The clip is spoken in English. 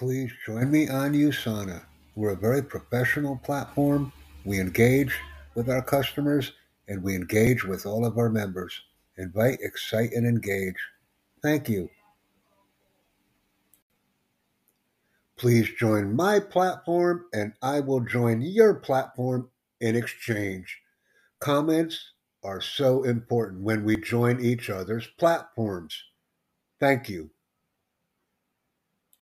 please join me on USANA. We're a very professional platform. We engage with our customers and we engage with all of our members. Invite, excite, and engage. Thank you. Please join my platform and I will join your platform in exchange. Comments are so important when we join each other's platforms. Thank you.